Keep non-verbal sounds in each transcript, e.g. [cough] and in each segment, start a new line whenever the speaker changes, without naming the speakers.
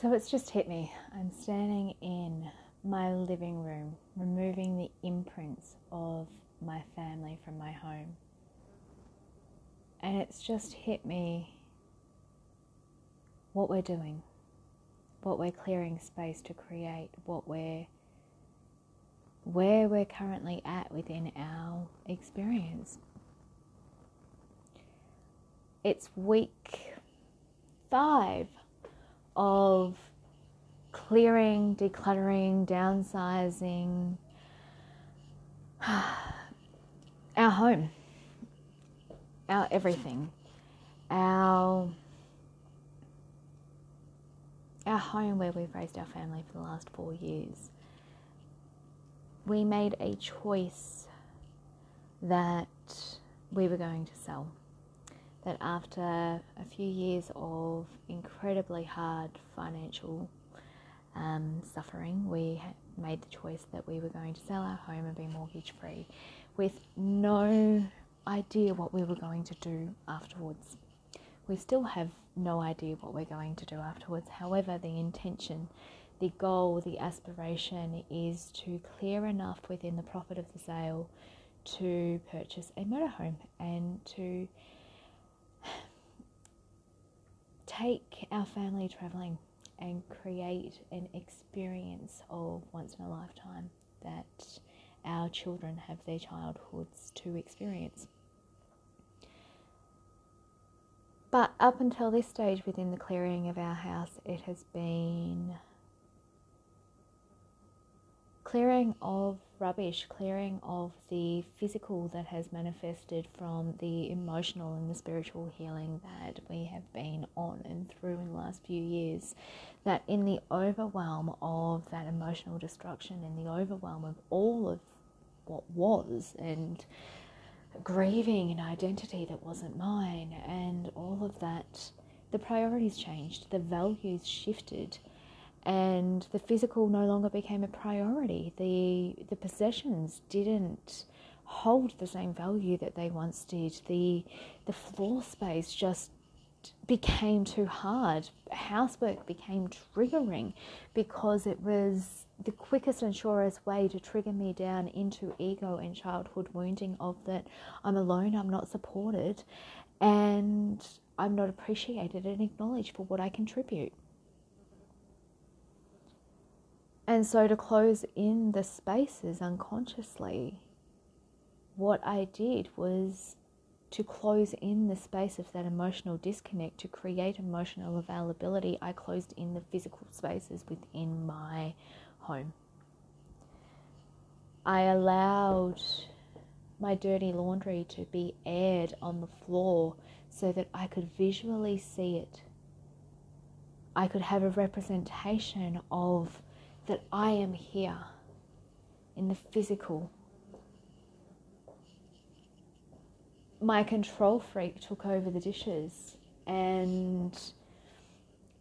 So it's just hit me. I'm standing in my living room, removing the imprints of my family from my home. And it's just hit me what we're doing, what we're clearing space to create, what we're where we're currently at within our experience. It's week five of clearing, decluttering, downsizing [sighs] our home, our everything, our our home where we've raised our family for the last four years. We made a choice that we were going to sell that after a few years of incredibly hard financial um, suffering, we made the choice that we were going to sell our home and be mortgage free with no idea what we were going to do afterwards. We still have no idea what we're going to do afterwards. However, the intention, the goal, the aspiration is to clear enough within the profit of the sale to purchase a motorhome and to take our family traveling and create an experience of once in a lifetime that our children have their childhoods to experience. But up until this stage within the clearing of our house, it has been clearing of rubbish, clearing of the physical that has manifested from the emotional and the spiritual healing that we have been on and through in the last few years. That in the overwhelm of that emotional destruction, in the overwhelm of all of what was, and grieving an identity that wasn't mine, and all of that, the priorities changed, the values shifted and the physical no longer became a priority. The the possessions didn't hold the same value that they once did. The the floor space just became too hard. Housework became triggering because it was the quickest and surest way to trigger me down into ego and childhood wounding of that I'm alone, I'm not supported, and I'm not appreciated and acknowledged for what I contribute. And so to close in the spaces unconsciously, what I did was to close in the space of that emotional disconnect, to create emotional availability, I closed in the physical spaces within my home. I allowed my dirty laundry to be aired on the floor so that I could visually see it. I could have a representation of that I am here in the physical. My control freak took over the dishes, and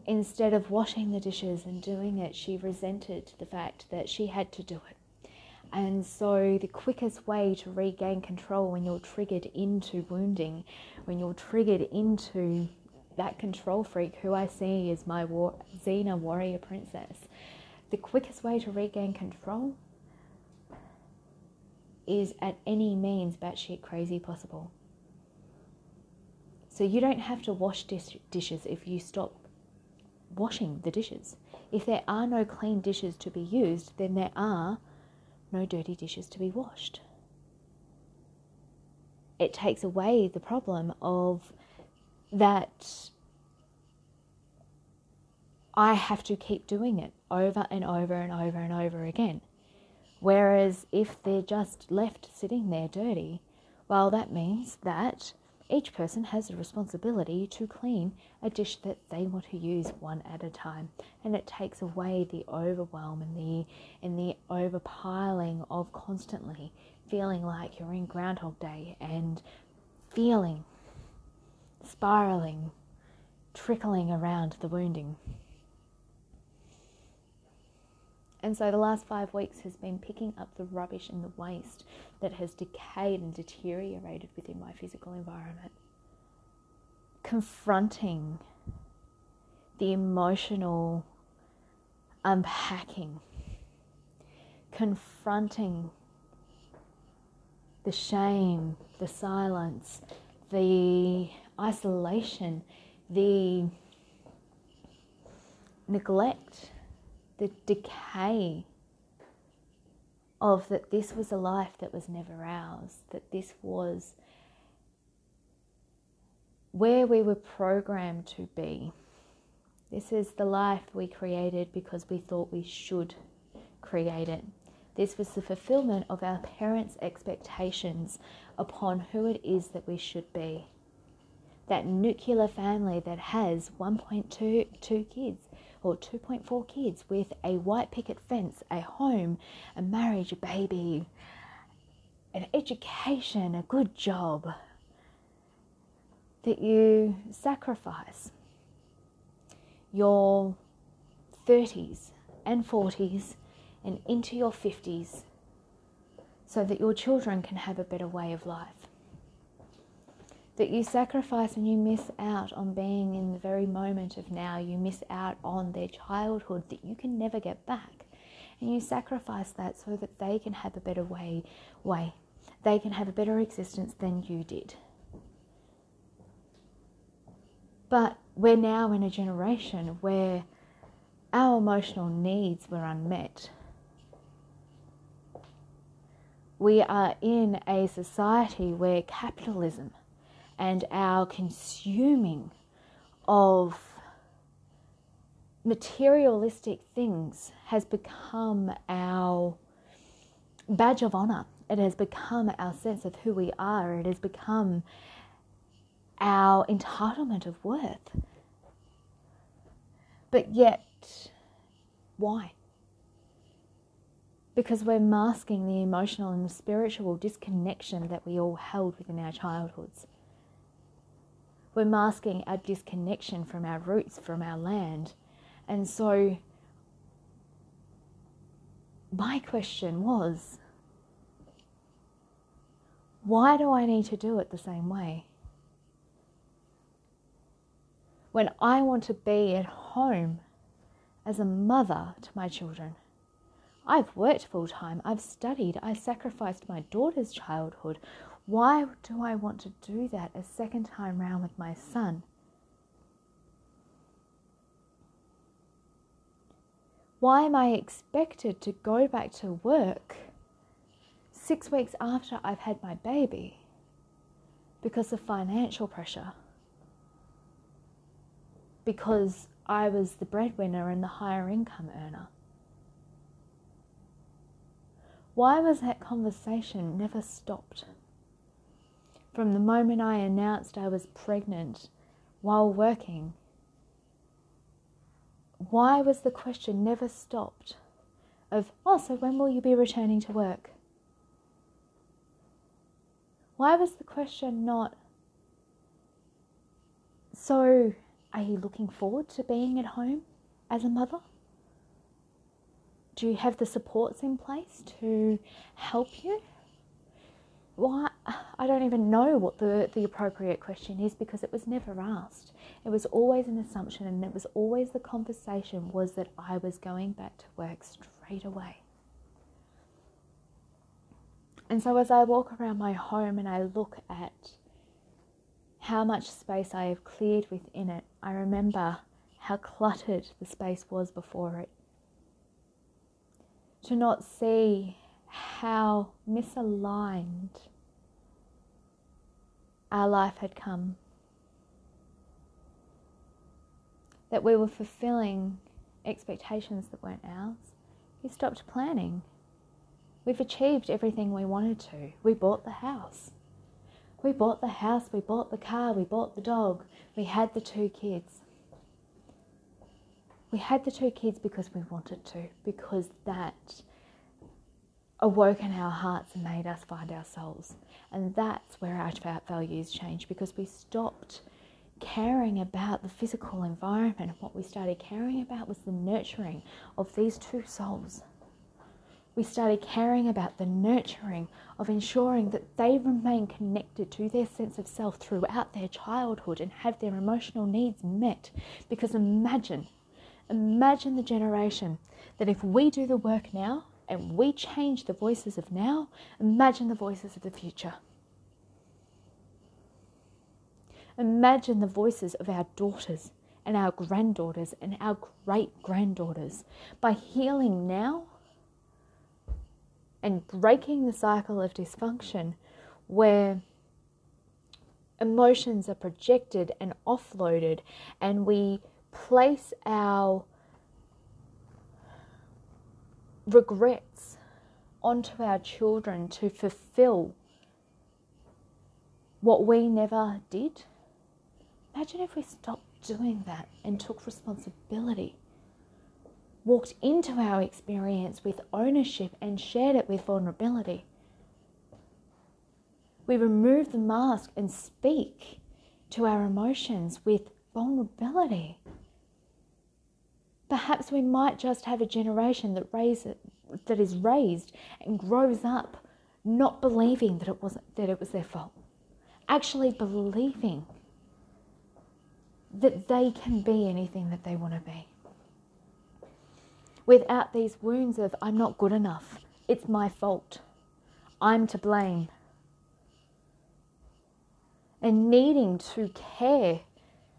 instead of washing the dishes and doing it, she resented the fact that she had to do it. And so, the quickest way to regain control when you're triggered into wounding, when you're triggered into that control freak, who I see as my war- Xena warrior princess, the quickest way to regain control is at any means batshit crazy possible. So you don't have to wash dish- dishes if you stop washing the dishes. If there are no clean dishes to be used, then there are no dirty dishes to be washed. It takes away the problem of that I have to keep doing it over and over and over and over again. Whereas if they're just left sitting there dirty, well, that means that each person has a responsibility to clean a dish that they want to use one at a time. And it takes away the overwhelm and the, and the overpiling of constantly feeling like you're in Groundhog Day and feeling, spiraling, trickling around the wounding. And so the last five weeks has been picking up the rubbish and the waste that has decayed and deteriorated within my physical environment. Confronting the emotional unpacking, confronting the shame, the silence, the isolation, the neglect, the decay of that this was a life that was never ours, that this was where we were programmed to be. This is the life we created because we thought we should create it. This was the fulfillment of our parents' expectations upon who it is that we should be. That nuclear family that has 1.2 kids or 2.4 kids with a white picket fence, a home, a marriage, a baby, an education, a good job, that you sacrifice your 30s and 40s and into your 50s so that your children can have a better way of life. That you sacrifice and you miss out on being in the very moment of now. You miss out on their childhood that you can never get back. And you sacrifice that so that they can have a better way, way. They can have a better existence than you did. But we're now in a generation where our emotional needs were unmet. We are in a society where capitalism and our consuming of materialistic things has become our badge of honor. It has become our sense of who we are. It has become our entitlement of worth. But yet, why? Because we're masking the emotional and spiritual disconnection that we all held within our childhoods. We're masking our disconnection from our roots, from our land. And so, my question was why do I need to do it the same way? when I want to be at home as a mother to my children. I've worked full time, I've studied, I sacrificed my daughter's childhood. Why do I want to do that a second time round with my son? Why am I expected to go back to work six weeks after I've had my baby because of financial pressure? because I was the breadwinner and the higher income earner. Why was that conversation never stopped? From the moment I announced I was pregnant while working, why was the question never stopped of, oh, so when will you be returning to work? Why was the question not, so are you looking forward to being at home as a mother? Do you have the supports in place to help you? Why I don't even know what the, the appropriate question is because it was never asked. It was always an assumption and it was always the conversation was that I was going back to work straight away. And so as I walk around my home and I look at how much space I have cleared within it, I remember how cluttered the space was before it. To not see how misaligned our life had come. That we were fulfilling expectations that weren't ours. We stopped planning. We've achieved everything we wanted to. We bought the house. We bought the house, we bought the car, we bought the dog, we had the two kids. We had the two kids because we wanted to, because that awoke in our hearts and made us find our souls. And that's where our values changed because we stopped caring about the physical environment. What we started caring about was the nurturing of these two souls we started caring about the nurturing of ensuring that they remain connected to their sense of self throughout their childhood and have their emotional needs met. Because imagine, Imagine the generation that if we do the work now and we change the voices of now, imagine the voices of the future. Imagine the voices of our daughters and our granddaughters and our great granddaughters. By healing now and breaking the cycle of dysfunction where emotions are projected and offloaded, and we place our regrets onto our children to fulfill what we never did. Imagine if we stopped doing that and took responsibility, walked into our experience with ownership and shared it with vulnerability. We remove the mask and speak to our emotions with vulnerability. Perhaps we might just have a generation that raises, that is raised and grows up not believing that it wasn't that it was their fault. Actually believing that they can be anything that they want to be. Without these wounds of I'm not good enough, it's my fault, I'm to blame. And needing to care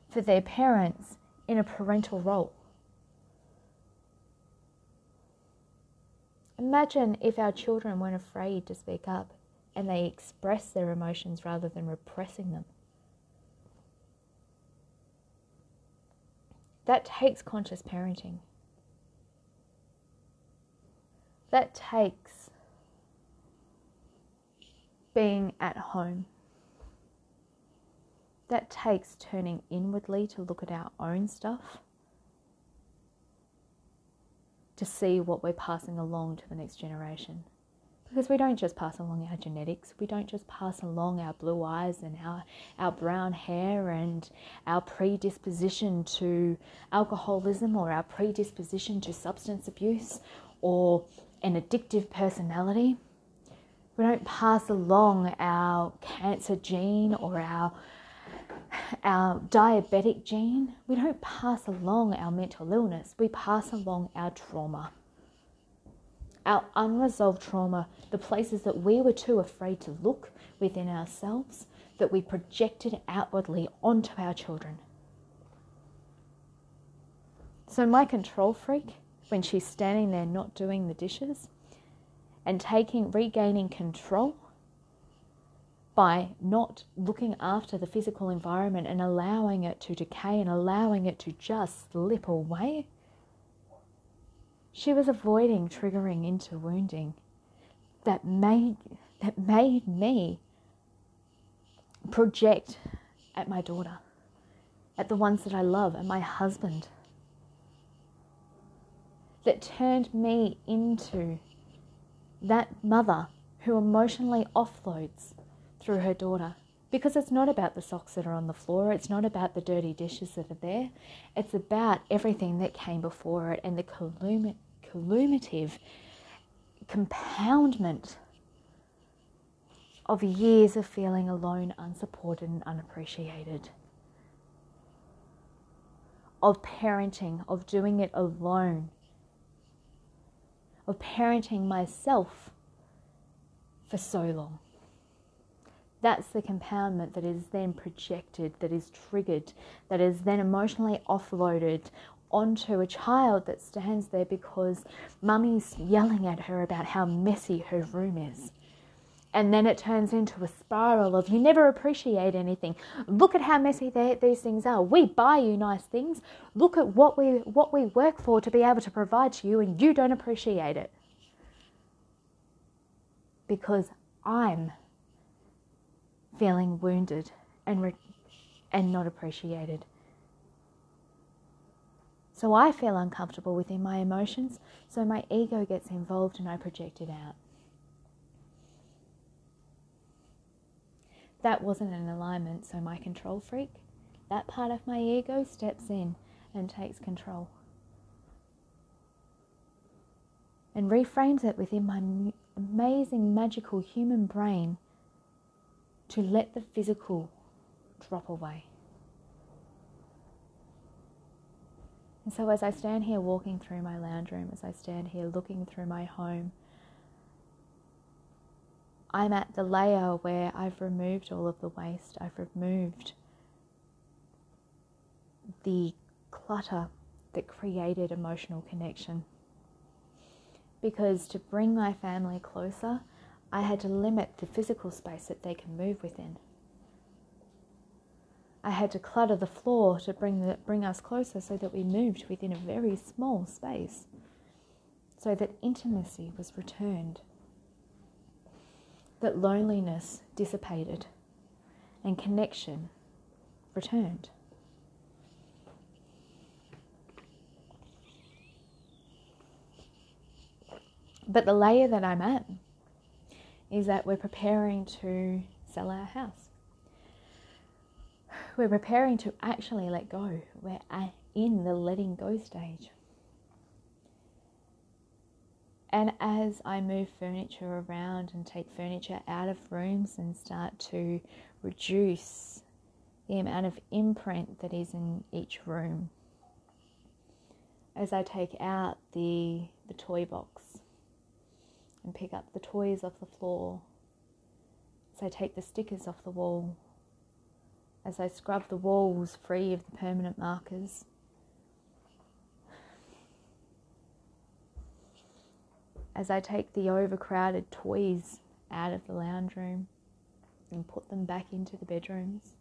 for their parents in a parental role. Imagine if our children weren't afraid to speak up and they express their emotions rather than repressing them. That takes conscious parenting. That takes being at home. That takes turning inwardly to look at our own stuff to see what we're passing along to the next generation. Because we don't just pass along our genetics, we don't just pass along our blue eyes and our, our brown hair and our predisposition to alcoholism or our predisposition to substance abuse or an addictive personality. We don't pass along our cancer gene or our our diabetic gene, we don't pass along our mental illness, we pass along our trauma. Our unresolved trauma, the places that we were too afraid to look within ourselves, that we projected outwardly onto our children. So, my control freak, when she's standing there not doing the dishes and taking, regaining control, by not looking after the physical environment and allowing it to decay and allowing it to just slip away, she was avoiding triggering into wounding that made that made me project at my daughter, at the ones that I love, at my husband. That turned me into that mother who emotionally offloads through her daughter. Because it's not about the socks that are on the floor, it's not about the dirty dishes that are there, it's about everything that came before it and the cumulative compoundment of years of feeling alone, unsupported, and unappreciated. Of parenting, of doing it alone, of parenting myself for so long. That's the compoundment that is then projected, that is triggered, that is then emotionally offloaded onto a child that stands there because mummy's yelling at her about how messy her room is. And then it turns into a spiral of you never appreciate anything. Look at how messy these things are. We buy you nice things. Look at what we what we work for to be able to provide to you, and you don't appreciate it because I'm feeling wounded and, re- and not appreciated. So I feel uncomfortable within my emotions, so my ego gets involved and I project it out. That wasn't an alignment, so my control freak, that part of my ego steps in and takes control. And reframes it within my amazing, magical human brain to let the physical drop away. And so, as I stand here walking through my lounge room, as I stand here looking through my home, I'm at the layer where I've removed all of the waste, I've removed the clutter that created emotional connection. Because to bring my family closer, I had to limit the physical space that they can move within. I had to clutter the floor to bring, the, bring us closer so that we moved within a very small space, so that intimacy was returned, that loneliness dissipated, and connection returned. But the layer that I'm at is that we're preparing to sell our house. We're preparing to actually let go. We're in the letting go stage. And as I move furniture around and take furniture out of rooms and start to reduce the amount of imprint that is in each room, as I take out the, the toy box and pick up the toys off the floor as I take the stickers off the wall, as I scrub the walls free of the permanent markers. As I take the overcrowded toys out of the lounge room and put them back into the bedrooms.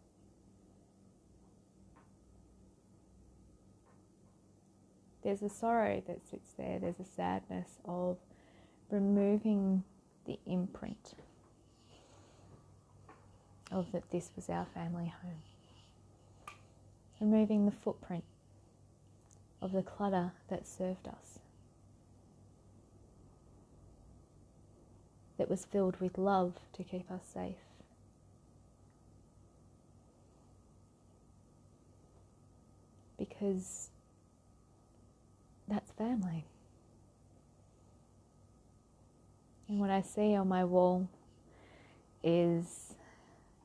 There's a sorrow that sits there, there's a sadness of removing the imprint of that this was our family home. Removing the footprint of the clutter that served us. That was filled with love to keep us safe. Because that's family. And what I see on my wall is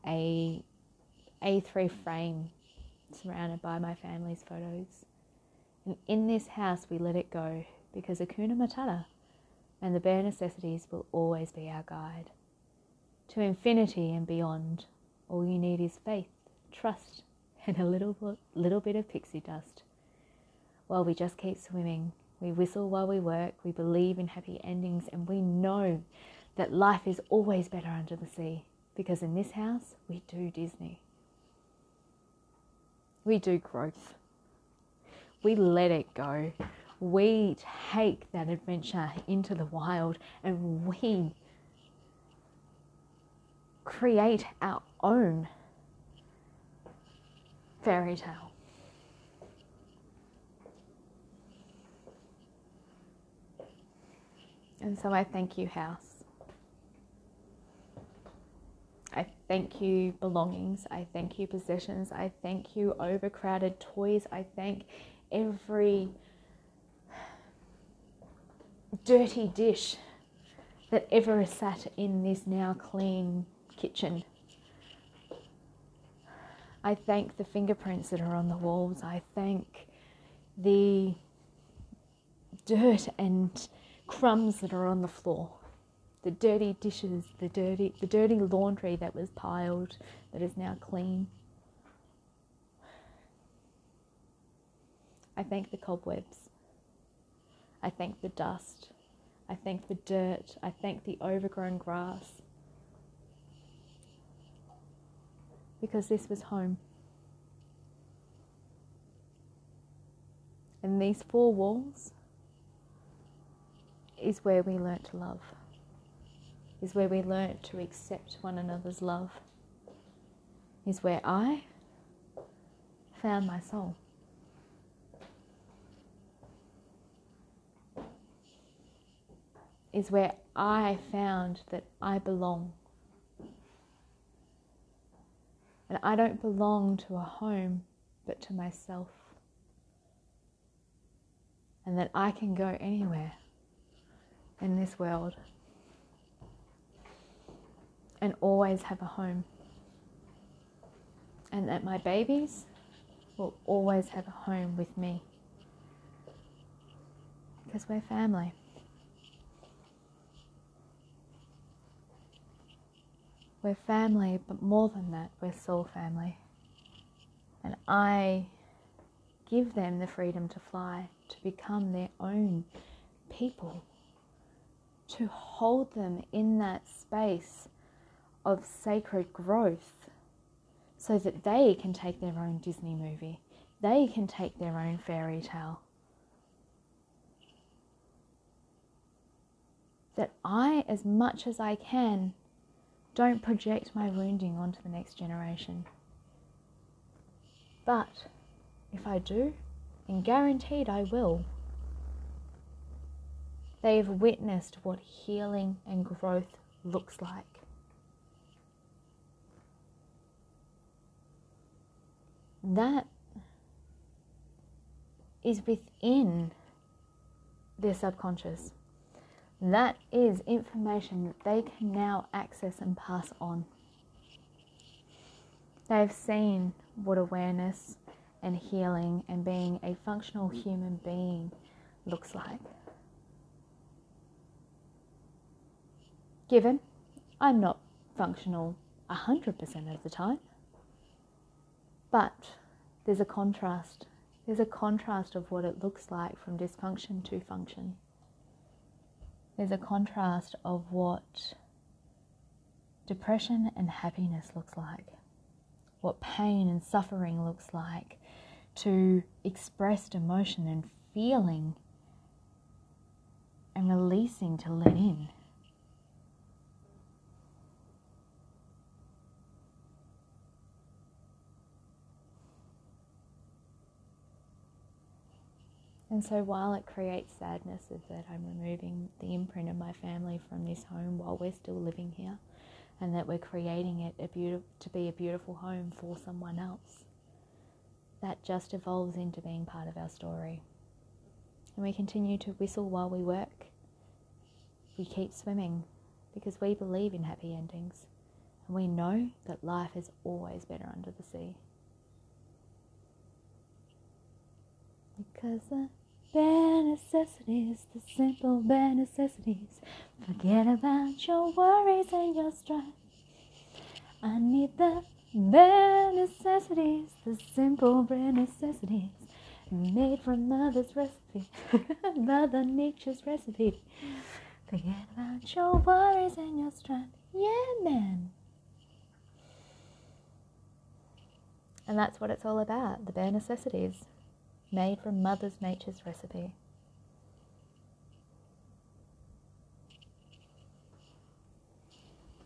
a A3 frame surrounded by my family's photos. And in this house, we let it go because Hakuna Matata and the bare necessities will always be our guide. To infinity and beyond, all you need is faith, trust, [laughs] and a little, little bit of pixie dust. While we just keep swimming we whistle while we work, we believe in happy endings, and we know that life is always better under the sea because in this house we do Disney. We do growth. We let it go. We take that adventure into the wild and we create our own fairy tale. And so I thank you, house. I thank you, belongings. I thank you, possessions. I thank you, overcrowded toys. I thank every dirty dish that ever sat in this now clean kitchen. I thank the fingerprints that are on the walls. I thank the dirt and crumbs that are on the floor, the dirty dishes, the dirty, the dirty laundry that was piled that is now clean. I thank the cobwebs. I thank the dust. I thank the dirt. I thank the overgrown grass. Because this was home. And these four walls is where we learnt to love, is where we learnt to accept one another's love, is where I found my soul. Is where I found that I belong. And I don't belong to a home, but to myself. And that I can go anywhere in this world and always have a home. And that my babies will always have a home with me. because we're family. We're family, but more than that, we're soul family. And I give them the freedom to fly, to become their own people, to hold them in that space of sacred growth so that they can take their own Disney movie, they can take their own fairy tale. That I, as much as I can, don't project my wounding onto the next generation. But if I do, and guaranteed I will, they've witnessed what healing and growth looks like. That is within their subconscious. That is information that they can now access and pass on. They've seen what awareness and healing and being a functional human being looks like. Given I'm not functional 100% of the time, but there's a contrast. There's a contrast of what it looks like from dysfunction to function there's a contrast of what depression and happiness looks like, what pain and suffering looks like, to expressed emotion and feeling and releasing to let in. And so while it creates sadness is that I'm removing the imprint of my family from this home while we're still living here and that we're creating it a to be a beautiful home for someone else. That just evolves into being part of our story. And we continue to whistle while we work. We keep swimming because we believe in happy endings and we know that life is always better under the sea. Because bare necessities, the simple bare necessities. Forget about your worries and your strife. I need the bare necessities, the simple bare necessities. Made from mother's recipe, [laughs] mother nature's recipe. Forget about your worries and your strife. Yeah, man. And that's what it's all about the bare necessities made from Mother's Nature's recipe.